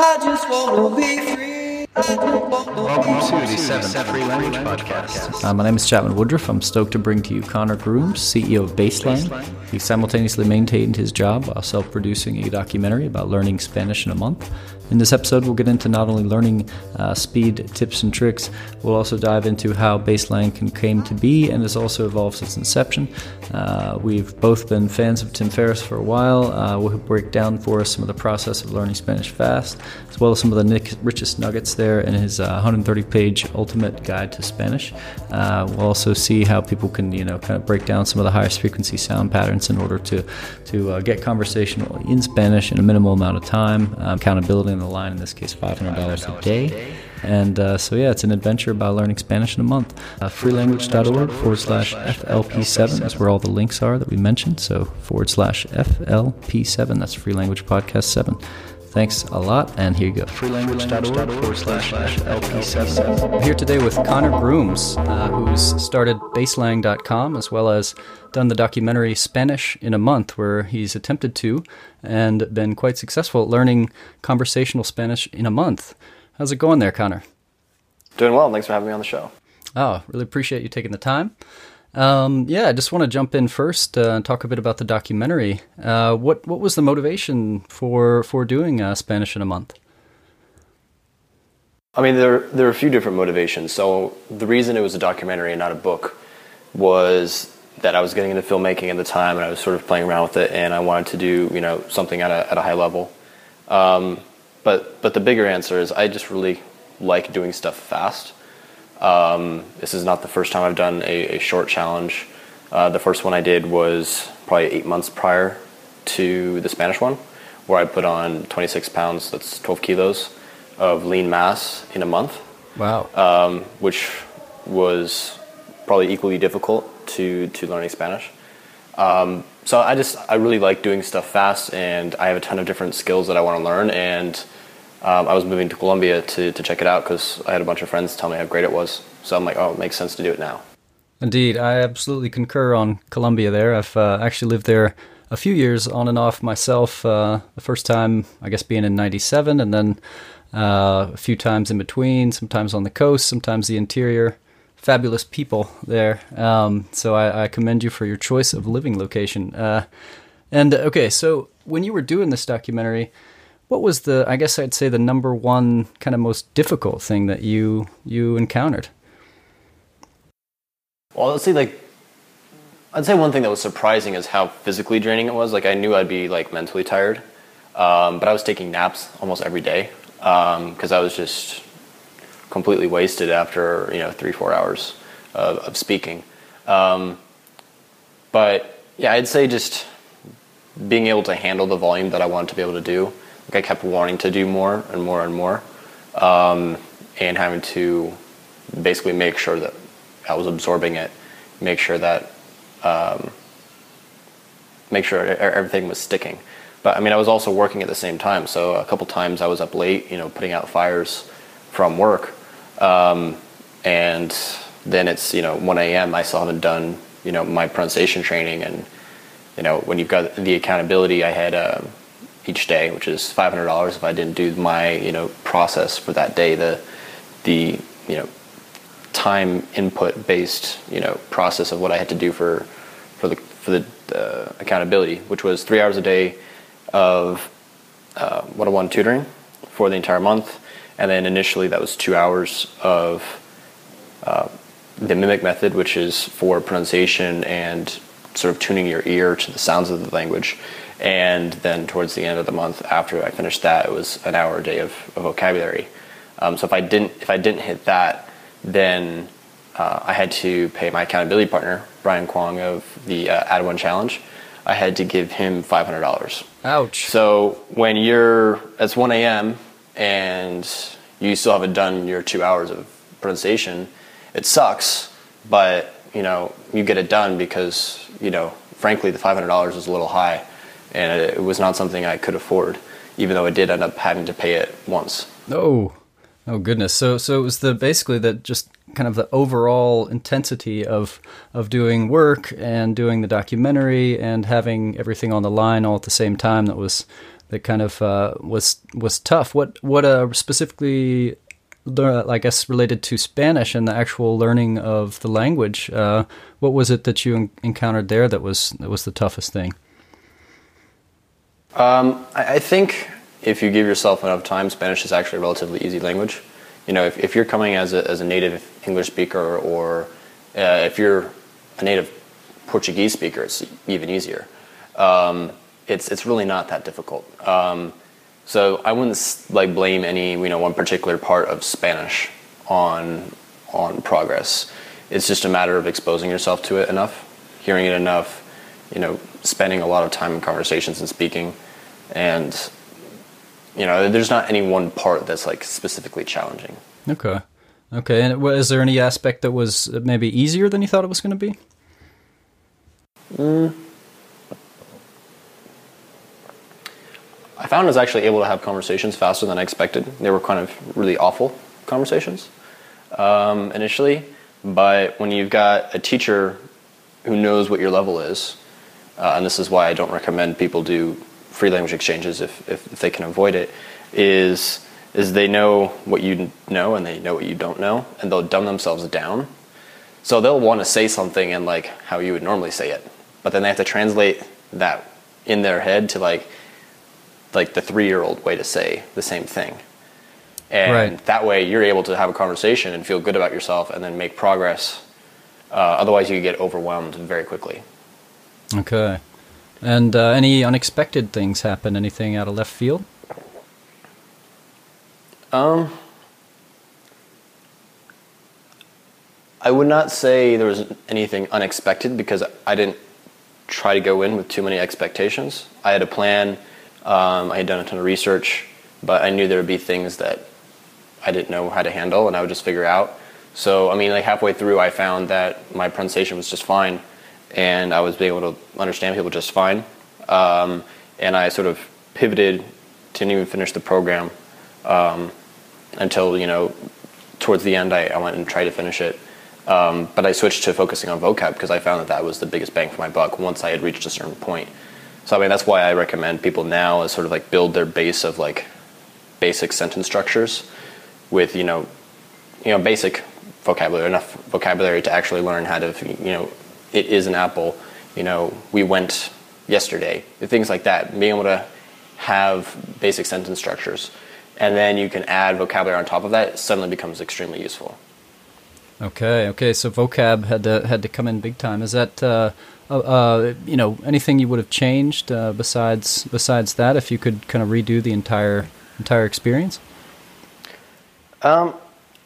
I just wanna be free. Welcome to the seventh Free Language Podcast. Uh, my name is Chapman Woodruff. I'm stoked to bring to you Connor Grooms, CEO of Baselang. He simultaneously maintained his job while self producing a documentary about learning Spanish in a month. In this episode, we'll get into not only learning uh, speed tips and tricks, we'll also dive into how Baselang can came to be and has also evolved since inception. Uh, we've both been fans of Tim Ferriss for a while. Uh, we'll break down for us some of the process of learning Spanish fast, as well as some of the nick- richest nuggets there in his 130 uh, page ultimate guide to Spanish. Uh, we'll also see how people can, you know, kind of break down some of the highest frequency sound patterns in order to, to uh, get conversational in Spanish in a minimal amount of time, um, accountability in the line, in this case $500 a day. And uh, so, yeah, it's an adventure about learning Spanish in a month. Uh, freelanguage.org forward slash FLP7 is where all the links are that we mentioned. So, forward slash FLP7, that's Free Language Podcast 7. Thanks a lot, and here you go. Freelanguage.org forward slash FLP7. I'm here today with Connor Grooms, uh, who's started baselang.com as well as done the documentary Spanish in a Month, where he's attempted to and been quite successful at learning conversational Spanish in a month. How's it going there, Connor? Doing well. Thanks for having me on the show. Oh, really appreciate you taking the time. Um, yeah, I just want to jump in first uh, and talk a bit about the documentary. Uh, what what was the motivation for for doing uh, Spanish in a month? I mean, there there are a few different motivations. So the reason it was a documentary and not a book was that I was getting into filmmaking at the time, and I was sort of playing around with it, and I wanted to do you know something at a at a high level. Um, but but the bigger answer is I just really like doing stuff fast. Um, this is not the first time I've done a, a short challenge. Uh, the first one I did was probably eight months prior to the Spanish one, where I put on 26 pounds, that's 12 kilos, of lean mass in a month. Wow. Um, which was probably equally difficult to, to learning Spanish. Um, so I just, I really like doing stuff fast, and I have a ton of different skills that I want to learn, and um, I was moving to Colombia to, to check it out because I had a bunch of friends tell me how great it was. So I'm like, oh, it makes sense to do it now. Indeed, I absolutely concur on Colombia there. I've uh, actually lived there a few years on and off myself. Uh, the first time, I guess, being in 97, and then uh, a few times in between, sometimes on the coast, sometimes the interior. Fabulous people there. Um, so I, I, commend you for your choice of living location. Uh, and okay, so when you were doing this documentary, what was the i guess i'd say the number one kind of most difficult thing that you you encountered? Well let's see like i'd say one thing that was surprising is how physically draining it was. Like i knew i'd be like mentally tired um, but i was taking naps almost every day because um, i was just completely wasted after you know three four hours of, of speaking. Um, but yeah i'd say just being able to handle the volume that i wanted to be able to do like I kept wanting to do more and more and more, um, and having to basically make sure that I was absorbing it, make sure that um, make sure everything was sticking. But I mean, I was also working at the same time, so a couple times I was up late, you know, putting out fires from work, um, and then it's you know 1 a.m. I still haven't done you know my pronunciation training, and you know when you've got the accountability, I had. Uh, each day, which is five hundred dollars if I didn't do my you know process for that day. The the you know time input based you know process of what I had to do for for the for the uh, accountability, which was three hours a day of uh, one-on-one tutoring for the entire month, and then initially that was two hours of uh, the mimic method, which is for pronunciation and sort of tuning your ear to the sounds of the language and then towards the end of the month after I finished that, it was an hour a day of, of vocabulary. Um, so if I didn't if I didn't hit that, then uh, I had to pay my accountability partner Brian Kwong of the uh, Add One Challenge. I had to give him five hundred dollars. Ouch! So when you're it's one a.m. and you still haven't done your two hours of pronunciation, it sucks. But you know you get it done because you know frankly the five hundred dollars is a little high and it was not something I could afford, even though I did end up having to pay it once. Oh, oh goodness! So, so it was the basically that just kind of the overall intensity of of doing work and doing the documentary and having everything on the line all at the same time that was that kind of uh, was was tough. What what uh, specifically, I guess, related to Spanish and the actual learning of the language? Uh, what was it that you encountered there that was that was the toughest thing? Um, I, I think if you give yourself enough time, Spanish is actually a relatively easy language. You know, if, if you're coming as a, as a native English speaker or uh, if you're a native Portuguese speaker, it's even easier. Um, it's, it's really not that difficult. Um, so I wouldn't like blame any you know one particular part of Spanish on on progress. It's just a matter of exposing yourself to it enough, hearing it enough, you know, spending a lot of time in conversations and speaking, and you know, there's not any one part that's like specifically challenging. Okay, okay. And is there any aspect that was maybe easier than you thought it was going to be? I found I was actually able to have conversations faster than I expected. They were kind of really awful conversations um, initially, but when you've got a teacher who knows what your level is, uh, and this is why I don't recommend people do free language exchanges if, if, if they can avoid it, is is they know what you know and they know what you don't know, and they'll dumb themselves down. So they'll want to say something in like how you would normally say it, but then they have to translate that in their head to like like the three year old way to say the same thing. And Right. that way you're able to have a conversation and feel good about yourself and then make progress. Uh, otherwise, you get overwhelmed very quickly. Okay. And uh, any unexpected things happen? Anything out of left field? Um, I would not say there was anything unexpected because I didn't try to go in with too many expectations. I had a plan. Um, I had done a ton of research, but I knew there would be things that I didn't know how to handle, and I would just figure out. So, I mean, like halfway through, I found that my pronunciation was just fine, and I was able to understand people just fine. Um, and I sort of pivoted, didn't even finish the program um, until you know towards the end. I, I went and tried to finish it, um, but I switched to focusing on vocab because I found that that was the biggest bang for my buck once I had reached a certain point. So I mean, that's why I recommend people now is sort of like build their base of like basic sentence structures with you know you know basic vocabulary enough vocabulary to actually learn how to you know it is an apple you know we went yesterday things like that being able to have basic sentence structures and then you can add vocabulary on top of that it suddenly becomes extremely useful Okay, okay. So vocab had to had to come in big time. Is that uh, uh, uh, you know anything you would have changed uh, besides besides that? If you could kind of redo the entire entire experience. Um,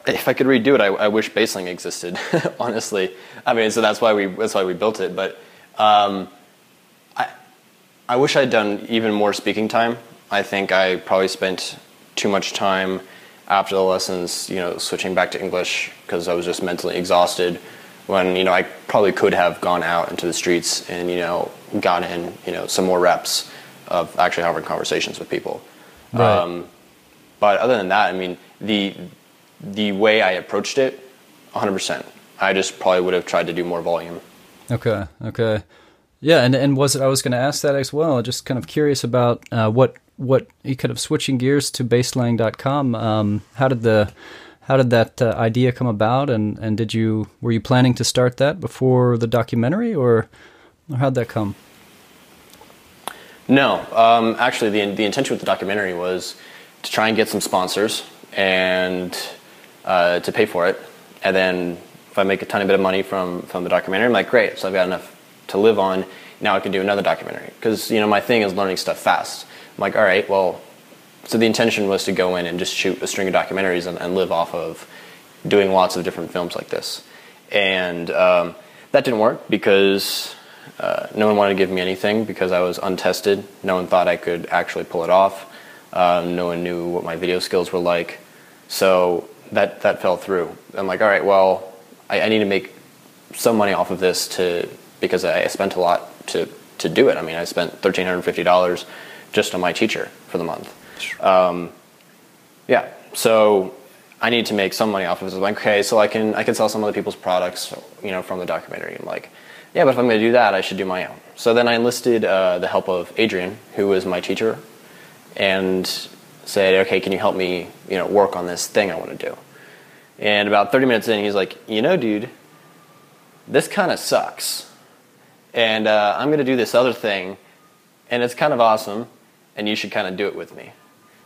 if I could redo it, I, I wish Baselang existed. honestly, I mean, so that's why we that's why we built it. But um, I I wish I'd done even more speaking time. I think I probably spent too much time after the lessons, you know, switching back to English because I was just mentally exhausted. When you know, I probably could have gone out into the streets and you know, gotten you know some more reps of actually having conversations with people. Right. Um, but other than that, I mean, the the way I approached it, 100%. I just probably would have tried to do more volume. Okay, okay. Yeah, and and was it? I was going to ask that as well. Just kind of curious about uh, what what you kind of switching gears to baselang.com. Um, how did the how did that uh, idea come about? And and did you were you planning to start that before the documentary, or, or how'd that come? No, um, actually, the the intention with the documentary was to try and get some sponsors and uh, to pay for it, and then if I make a tiny bit of money from from the documentary, I'm like, great, so I've got enough to live on. Now I can do another documentary because you know my thing is learning stuff fast. I'm like, all right, well, so the intention was to go in and just shoot a string of documentaries and, and live off of doing lots of different films like this, and um, that didn't work because uh, no one wanted to give me anything because I was untested. No one thought I could actually pull it off. Um, no one knew what my video skills were like. So that, that fell through. I'm like, all right, well, I, I need to make some money off of this to because I spent a lot to, to do it. I mean, I spent $1,350 just on my teacher for the month. Um, yeah, so I need to make some money off of this. I'm like, okay, so I can I can sell some other people's products, you know, from the documentary. I'm like, yeah, but if I'm going to do that, I should do my own. So then I enlisted uh, the help of Adrian, who was my teacher, and said, "Okay, can you help me, you know, work on this thing I want to do?" And about 30 minutes in, he's like, "You know, dude, this kind of sucks, and uh, I'm going to do this other thing, and it's kind of awesome, and you should kind of do it with me."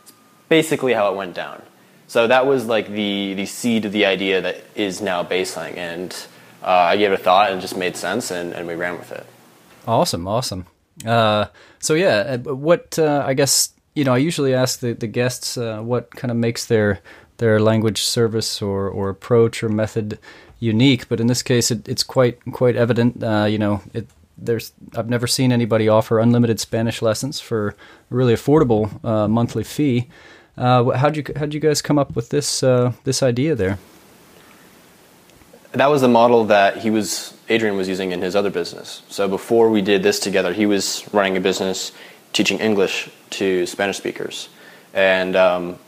It's basically how it went down. So that was like the the seed of the idea that is now Baselang, and uh, I gave it a thought and it just made sense, and, and we ran with it. Awesome, awesome. Uh, so yeah, uh, what uh, I guess you know, I usually ask the the guests uh, what kind of makes their their language service or or approach or method unique, but in this case, it, it's quite quite evident. Uh, you know, it there's I've never seen anybody offer unlimited Spanish lessons for a really affordable uh, monthly fee. Uh, how'd you how'd you guys come up with this uh, this idea there? That was the model that he was Adrian was using in his other business. So before we did this together, he was running a business teaching English to Spanish speakers, and um,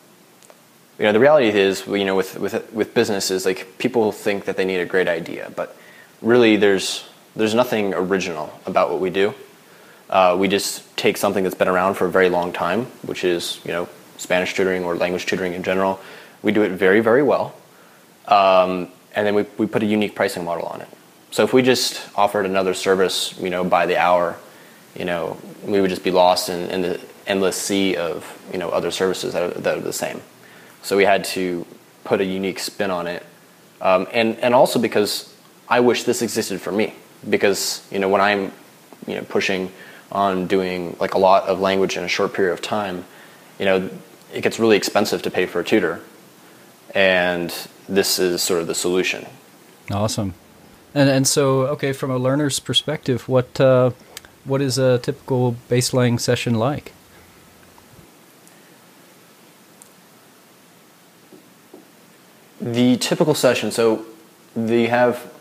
you know the reality is you know with with with businesses like people think that they need a great idea, but really there's there's nothing original about what we do. Uh, we just take something that's been around for a very long time, which is you know Spanish tutoring or language tutoring in general. We do it very very well, um, and then we we put a unique pricing model on it. So if we just offered another service, you know, by the hour, you know, we would just be lost in, in the endless sea of you know other services that are, that are the same. So we had to put a unique spin on it, um, and and also because I wish this existed for me because you know when I'm you know pushing on doing like a lot of language in a short period of time, you know it gets really expensive to pay for a tutor, and this is sort of the solution. Awesome, and and so okay from a learner's perspective, what uh, what is a typical Baselang session like? The typical session, so they have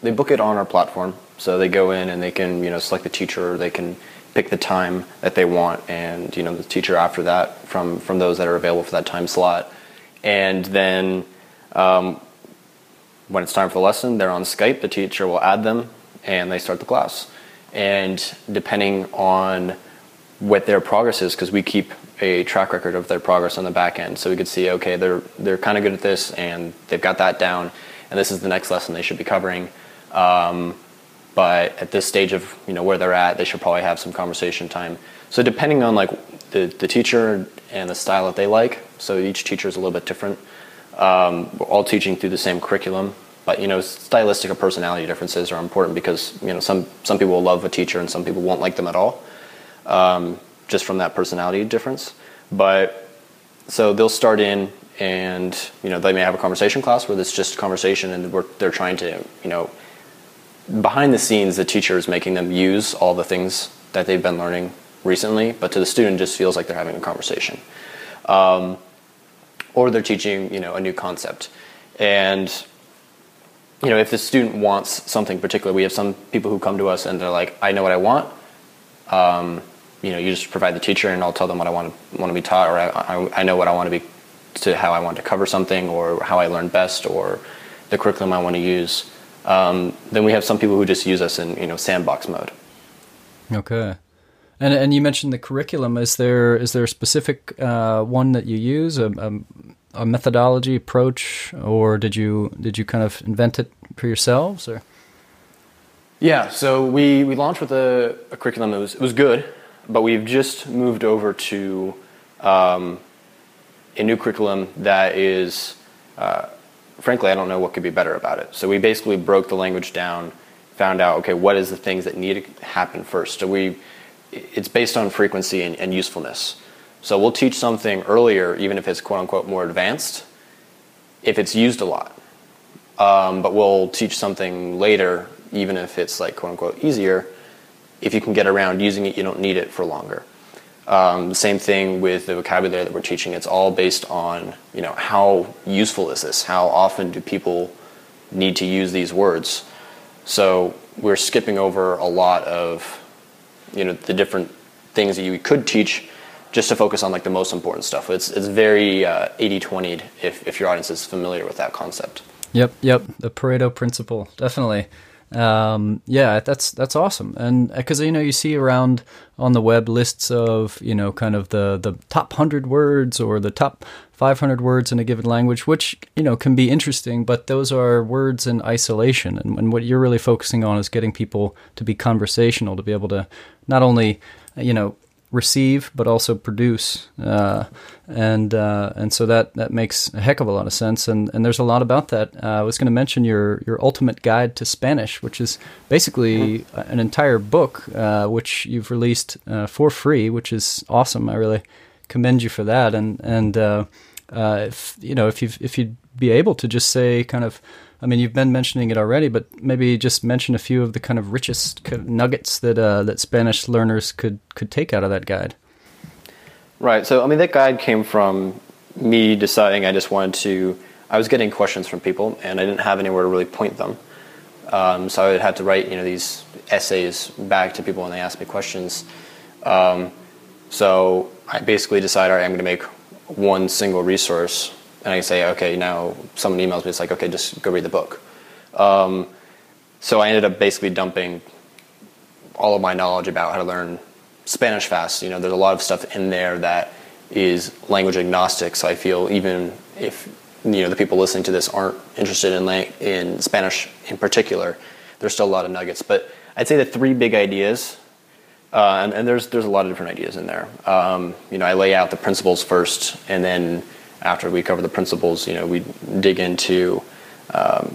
they book it on our platform. So they go in and they can you know select the teacher, they can pick the time that they want, and you know the teacher after that from from those that are available for that time slot, and then um, when it's time for the lesson, they're on Skype. The teacher will add them, and they start the class. And depending on what their progress is, because we keep a track record of their progress on the back end, so we could see okay they're they're kind of good at this, and they've got that down, and this is the next lesson they should be covering. Um, but at this stage of you know where they're at, they should probably have some conversation time. So depending on like the, the teacher and the style that they like, so each teacher is a little bit different. Um, we're all teaching through the same curriculum, but you know stylistic or personality differences are important because you know some some people will love a teacher and some people won't like them at all, um, just from that personality difference. But so they'll start in and you know they may have a conversation class where it's just conversation and they're trying to you know behind the scenes, the teacher is making them use all the things that they've been learning recently, but to the student, just feels like they're having a conversation. Um, or they're teaching, you know, a new concept. And, you know, if the student wants something particular, we have some people who come to us and they're like, I know what I want. Um, you know, you just provide the teacher and I'll tell them what I want to, want to be taught, or I, I, I know what I want to be, to how I want to cover something, or how I learn best, or the curriculum I want to use. Um, then we have some people who just use us in you know sandbox mode. Okay, and and you mentioned the curriculum. Is there is there a specific uh, one that you use a, a, a, methodology approach, or did you did you kind of invent it for yourselves or? Yeah, so we, we launched with a, a curriculum. It was it was good, but we've just moved over to um, a new curriculum that is. Uh, frankly, I don't know what could be better about it. So we basically broke the language down, found out, okay, what is the things that need to happen first. So we, it's based on frequency and, and usefulness. So we'll teach something earlier, even if it's quote unquote more advanced, if it's used a lot. Um, but we'll teach something later, even if it's like quote unquote easier. If you can get around using it, you don't need it for longer. Um, same thing with the vocabulary that we're teaching. It's all based on you know how useful is this? How often do people need to use these words? So we're skipping over a lot of you know the different things that you could teach just to focus on like the most important stuff. It's it's very uh, 80-20 if if your audience is familiar with that concept. Yep, yep, the Pareto principle, definitely. Um, yeah, that's that's awesome, and because you know you see around on the web lists of you know kind of the the top hundred words or the top 500 words in a given language, which you know can be interesting, but those are words in isolation, and, and what you're really focusing on is getting people to be conversational, to be able to not only you know receive but also produce. Uh, and uh, and so that that makes a heck of a lot of sense. And and there's a lot about that. Uh, I was going to mention your your ultimate guide to Spanish which is basically mm-hmm. an entire book uh, which you've released uh, for free which is awesome. I really commend you for that. And and uh, if you know if you if you'd be able to just say kind of I mean, you've been mentioning it already, but maybe just mention a few of the kind of richest nuggets that uh, that Spanish learners could could take out of that guide. Right. So, I mean, that guide came from me deciding I just wanted to. I was getting questions from people, and I didn't have anywhere to really point them. Um, so I would have to write, you know, these essays back to people when they asked me questions. Um, so I basically decided, all right, I'm going to make one single resource and I say, okay, now someone emails me, it's like, okay, just go read the book. Um, so I ended up basically dumping all of my knowledge about how to learn Spanish fast. You know, there's a lot of stuff in there that is language agnostic. So I feel even if you know the people listening to this aren't interested in in Spanish in particular, there's still a lot of nuggets. But I'd say the three big ideas, uh, and, and, there's there's a lot of different ideas in there. Um, you know, I lay out the principles first, and then after we cover the principles, you know, we dig into, um,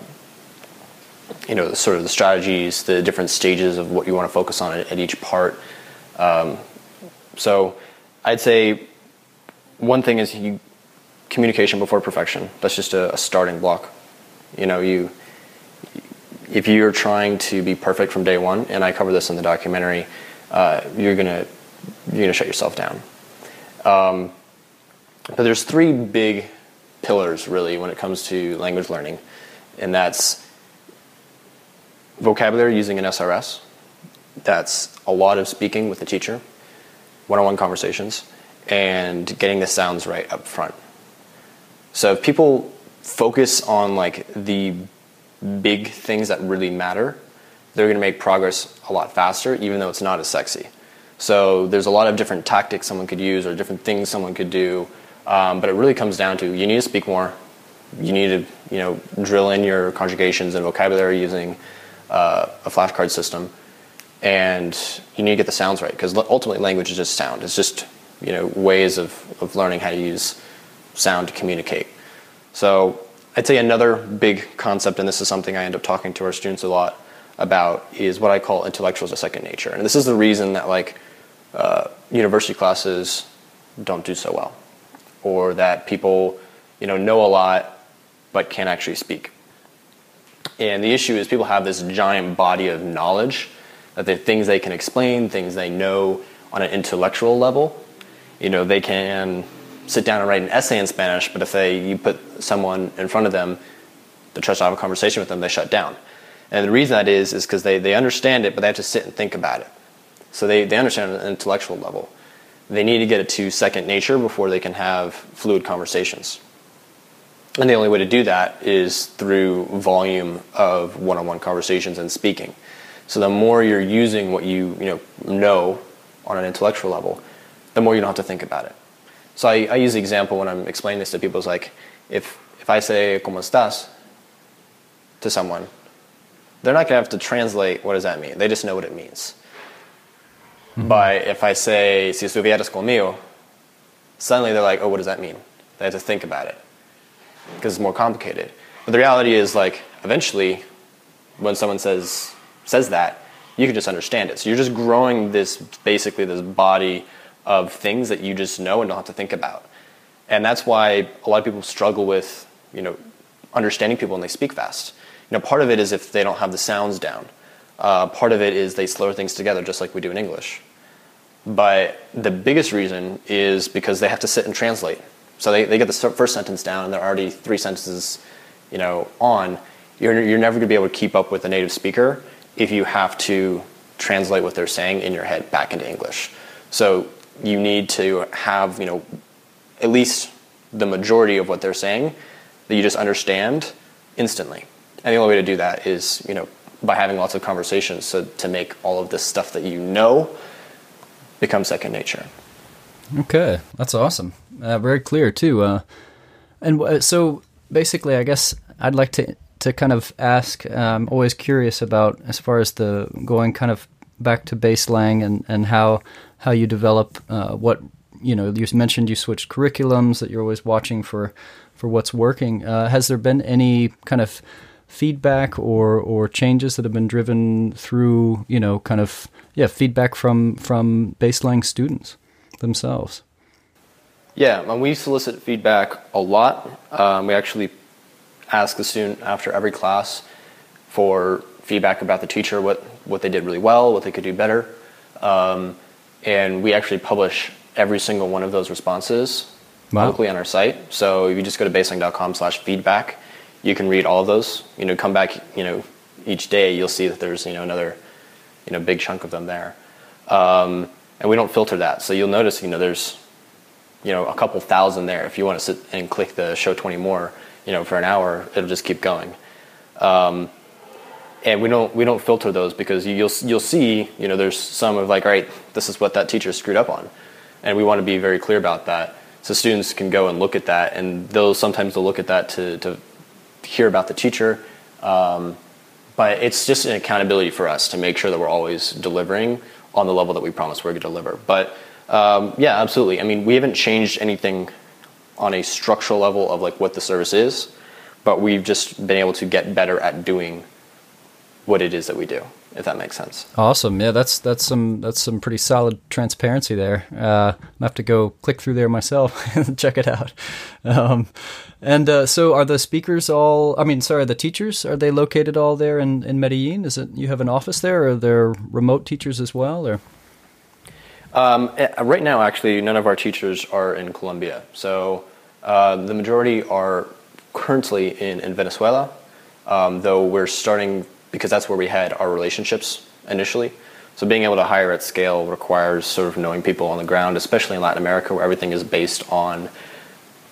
you know, the, sort of the strategies, the different stages of what you want to focus on at, at each part. Um, so, I'd say one thing is you communication before perfection. That's just a, a starting block. You know, you if you're trying to be perfect from day one, and I cover this in the documentary, uh, you're gonna you're gonna shut yourself down. Um, but there's three big pillars really when it comes to language learning, and that's vocabulary using an SRS. That's a lot of speaking with the teacher, one-on-one conversations, and getting the sounds right up front. So if people focus on like the big things that really matter, they're going to make progress a lot faster, even though it's not as sexy. So there's a lot of different tactics someone could use or different things someone could do um, but it really comes down to you need to speak more. You need to you know drill in your conjugations and vocabulary using uh, a flashcard system, and you need to get the sounds right because ultimately language is just sound. It's just you know ways of, of learning how to use sound to communicate. So I'd say another big concept, and this is something I end up talking to our students a lot about, is what I call intellectuals of second nature. And this is the reason that like uh, university classes don't do so well or that people you know know a lot but can't actually speak. And the issue is people have this giant body of knowledge that the things they can explain, things they know on an intellectual level. You know, they can sit down and write an essay in Spanish, but if they you put someone in front of them to try to have a conversation with them, they shut down. And the reason that is is because they, they understand it, but they have to sit and think about it. So they, they understand on an intellectual level they need to get it to second nature before they can have fluid conversations. And the only way to do that is through volume of one-on-one conversations and speaking. So the more you're using what you you know know on an intellectual level, the more you don't have to think about it. So I, I use the example when I'm explaining this to people. is like if if I say "Cómo estás" to someone, they're not going to have to translate what does that mean. They just know what it means. Mm-hmm. But if I say, si estuvieras conmigo, suddenly they're like, oh, what does that mean? They have to think about it because it's more complicated. But the reality is, like, eventually, when someone says says that, you can just understand it. So you're just growing this basically this body of things that you just know and don't have to think about. And that's why a lot of people struggle with, you know, understanding people when they speak fast. You know, part of it is if they don't have the sounds down. Uh, part of it is they slur things together just like we do in English. But the biggest reason is because they have to sit and translate. So they, they get the first sentence down and they're already three sentences you know, on. You're, you're never going to be able to keep up with a native speaker if you have to translate what they're saying in your head back into English. So you need to have, you know, at least the majority of what they're saying that you just understand instantly. And the only way to do that is, you know, by having lots of conversations so to make all of this stuff that you know become second nature. Okay, that's awesome. Uh, very clear too. Uh, and uh, so basically, I guess I'd like to to kind of ask. I'm always curious about as far as the going kind of back to baselang and and how how you develop uh, what you know. You mentioned you switched curriculums that you're always watching for for what's working. Uh, has there been any kind of feedback or or changes that have been driven through you know kind of yeah feedback from from baselang students themselves? Yeah, and we solicit feedback a lot. Um, we actually ask the student after every class for feedback about the teacher, what, what they did really well, what they could do better. Um, and we actually publish every single one of those responses Wow. publicly on our site. So if you just go to baselang.com slash feedback, you can read all those. You know, come back, you know, each day you'll see that there's, you know, another, you know, big chunk of them there. Um, and we don't filter that. So you'll notice, you know, there's, you know, a couple thousand there. If you want to sit and click the show 20 more, you know, for an hour, it'll just keep going. Um, and we don't we don't filter those because you, you'll you'll see you know there's some of like all right this is what that teacher screwed up on, and we want to be very clear about that so students can go and look at that and they'll sometimes they'll look at that to to hear about the teacher, um, but it's just an accountability for us to make sure that we're always delivering on the level that we promise we're going to deliver. But um, yeah, absolutely. I mean, we haven't changed anything on a structural level of like what the service is, but we've just been able to get better at doing what it is that we do, if that makes sense. Awesome. Yeah, that's that's some that's some pretty solid transparency there. Uh, I'm have to go click through there myself and check it out. Um, and uh, so, are the speakers all? I mean, sorry, the teachers are they located all there in in Medellin? Is it you have an office there, or are there remote teachers as well? Or Um, eh, right now, actually, none of our teachers are in Colombia. So uh, the majority are currently in, in Venezuela, um, though we're starting because that's where we had our relationships initially. So being able to hire at scale requires sort of knowing people on the ground, especially in Latin America, where everything is based on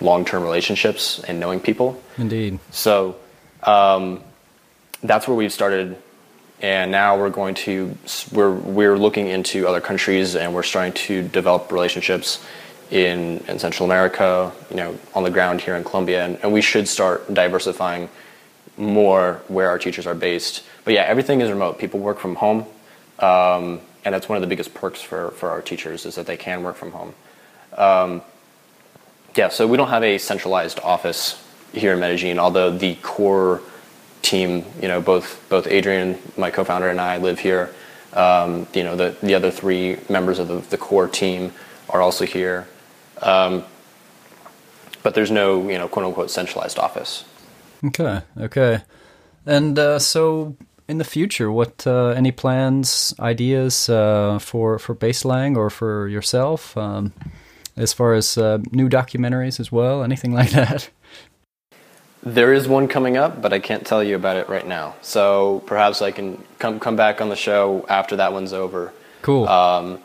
long-term relationships and knowing people. indeed, So um, that's where we've started, and now we're going to we're we're looking into other countries, and we're starting to develop relationships in in Central America, you know, on the ground here in Colombia, and, and we should start diversifying more where our teachers are based. But yeah, everything is remote. People work from home, um, and that's one of the biggest perks for for our teachers is that they can work from home. Um, yeah, so we don't have a centralized office here in Medellin, although the core team, you know, both both Adrian, my co-founder, and I live here. Um, you know, the the other three members of the, the core team are also here, um, but there's no you know quote unquote centralized office. okay, okay. And uh, so, in the future, what uh, any plans, ideas uh, for for Baselang or for yourself, um, as far as uh, new documentaries as well, anything like that? There is one coming up, but I can't tell you about it right now. So perhaps I can come come back on the show after that one's over. Cool. Um,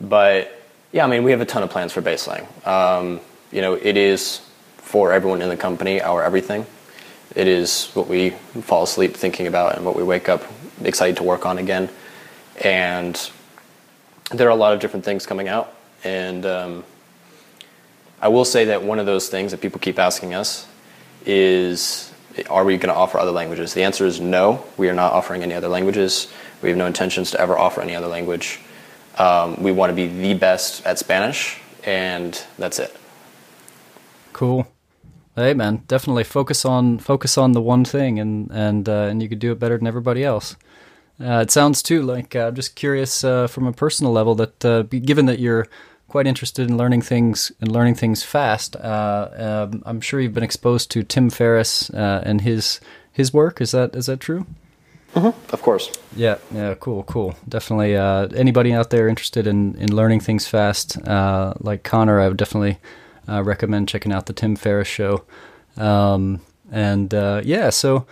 but yeah, I mean, we have a ton of plans for Baselang. Um, you know, it is for everyone in the company our everything. It is what we fall asleep thinking about and what we wake up excited to work on again. And there are a lot of different things coming out. And um, I will say that one of those things that people keep asking us is are we going to offer other languages? The answer is no. We are not offering any other languages. We have no intentions to ever offer any other language. Um, we want to be the best at Spanish, and that's it. Cool. Hey man, definitely focus on focus on the one thing, and and uh, and you could do it better than everybody else. Uh, it sounds too like uh, I'm just curious uh, from a personal level that uh, given that you're quite interested in learning things and learning things fast, uh, um, I'm sure you've been exposed to Tim Ferriss uh, and his his work. Is that is that true? Mhm. Of course. Yeah, yeah, cool, cool. Definitely. Uh, anybody out there interested in, in learning things fast, uh, like Connor, I would definitely uh, recommend checking out the Tim Ferriss show. Um, and uh, yeah, so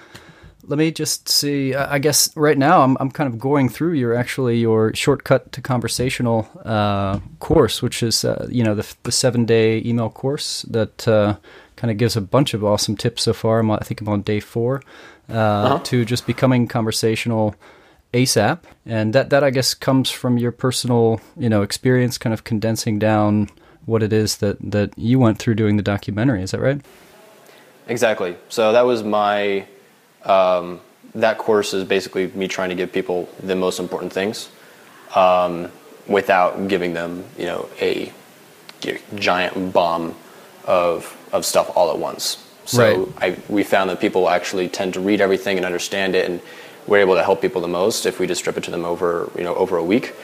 let me just see. I I guess right now I'm I'm kind of going through your actually your shortcut to conversational uh, course, which is uh, you know the the seven day email course that uh, kind of gives a bunch of awesome tips so far. I'm, I think I'm on day four uh, to just becoming conversational ASAP, and that that I guess comes from your personal you know experience, kind of condensing down what it is that that you went through doing the documentary. Is that right? Exactly. So that was my um, that course is basically me trying to give people the most important things um, without giving them you know a giant bomb of of stuff all at once. So I, we found that people actually tend to read everything and understand it, and we're able to help people the most if we just strip it to them over you know over a week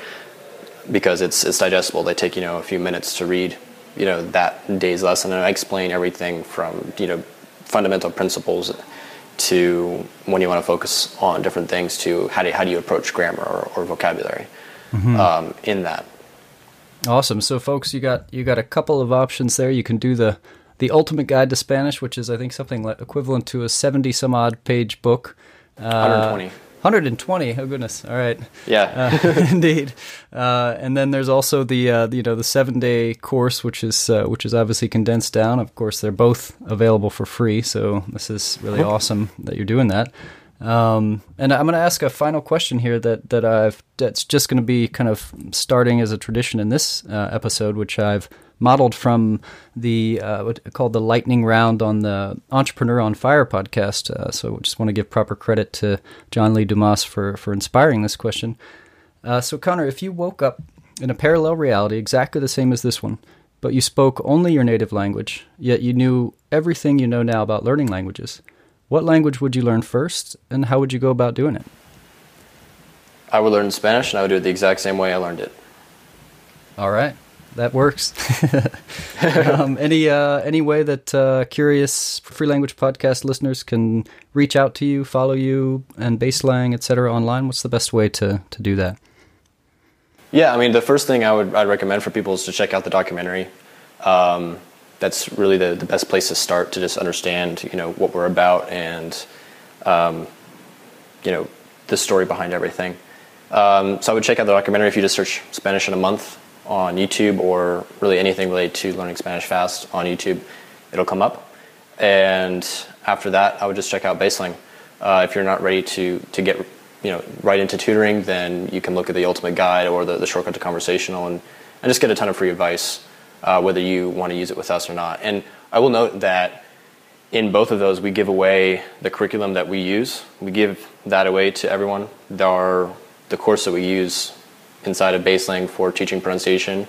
because it's it's digestible. They take you know a few minutes to read you know that day's lesson, and I explain everything from you know fundamental principles to when you want to focus on different things to how do how do you approach grammar or, or vocabulary um, in that. Awesome. So, folks, you got you got a couple of options there. You can do the the Ultimate Guide to Spanish, which is I think something like equivalent to a seventy some odd page book. Uh, 120. 120. Oh goodness. All right. Yeah. Uh, indeed. Uh, and then there's also the uh, you know the seven day course, which is uh, which is obviously condensed down. Of course, they're both available for free. So this is really awesome that you're doing that. Um, and I'm going to ask a final question here that that I've that's just going to be kind of starting as a tradition in this uh, episode, which I've modeled from the uh, what called the lightning round on the Entrepreneur on Fire podcast. Uh, so I just want to give proper credit to John Lee Dumas for for inspiring this question. Uh, so Connor, if you woke up in a parallel reality exactly the same as this one, but you spoke only your native language, yet you knew everything you know now about learning languages, what language would you learn first, and how would you go about doing it? I would learn Spanish, and I would do it the exact same way I learned it. All right, that works. um, any uh, any way that uh, curious free language podcast listeners can reach out to you, follow you, and baselang, etc. online? What's the best way to to do that? Yeah, I mean, the first thing I would I'd recommend for people is to check out the documentary. Um, that's really the, the best place to start to just understand, you know, what we're about and, um, you know, the story behind everything. Um, so I would check out the documentary if you just search Spanish in a month on YouTube or really anything related to learning Spanish fast on YouTube, it'll come up. And after that, I would just check out Baselang. Uh, if you're not ready to to get you know right into tutoring, then you can look at the Ultimate Guide or the, the Shortcut to Conversational and, and just get a ton of free advice, uh, whether you want to use it with us or not. And I will note that in both of those, we give away the curriculum that we use. We give that away to everyone. Our, the course that we use inside of Baselang for teaching pronunciation,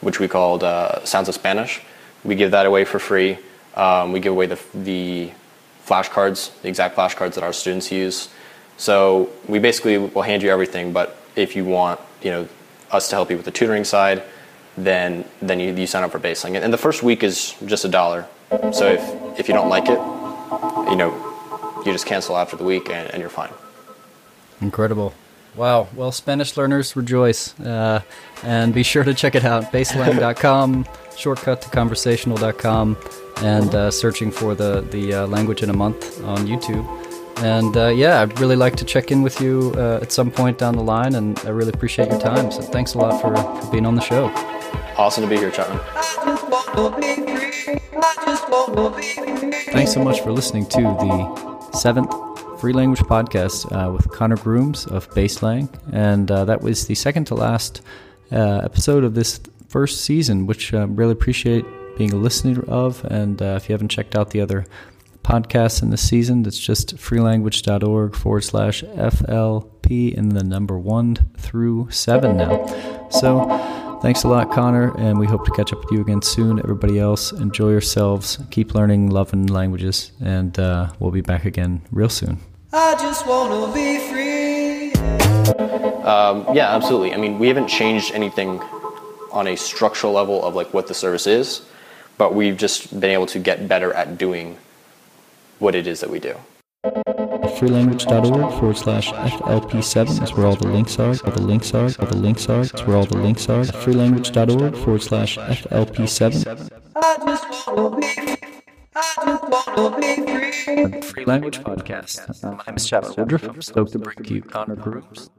which we called uh, Sounds of Spanish, we give that away for free. Um, we give away the, the flashcards, the exact flashcards that our students use. So we basically will hand you everything, but if you want, you know, us to help you with the tutoring side, then then you, you sign up for Baselang. And, and the first week is just a dollar. So if if you don't like it, you know, you just cancel after the week and, and you're fine. Incredible. Wow. Well, Spanish learners rejoice. Uh, and be sure to check it out baselang.com, shortcut to conversational.com, and uh, searching for the, the uh, language in a month on YouTube. And uh, yeah, I'd really like to check in with you uh, at some point down the line, and I really appreciate your time. So thanks a lot for, for being on the show. Awesome to be here, Chapman. I just wanna be free. I just wanna be free. Thanks so much for listening to the seventh free language podcast uh, with Connor Grooms of Baselang. And uh, that was the second to last uh, episode of this first season, which I really appreciate being a listener of. And uh, if you haven't checked out the other podcasts in this season, it's just freelanguage.org forward slash FLP in the number one through seven now. So, Thanks a lot, Connor, and we hope to catch up with you again soon. Everybody else, enjoy yourselves, keep learning, loving languages, and uh, we'll be back again real soon. I just wanna be free. Um, yeah, absolutely. I mean, we haven't changed anything on a structural level of like what the service is, but we've just been able to get better at doing what it is that we do. Freelanguage.org forward slash FLP7 is where all the links are, all the links are, all the links are, it's where all the links are. Freelanguage.org forward slash FLP7. I just wanna be free. I just wanna be free. Free Language Podcast. My name is Chapman Woodruff. I'm stoked to bring you Connor Grooms.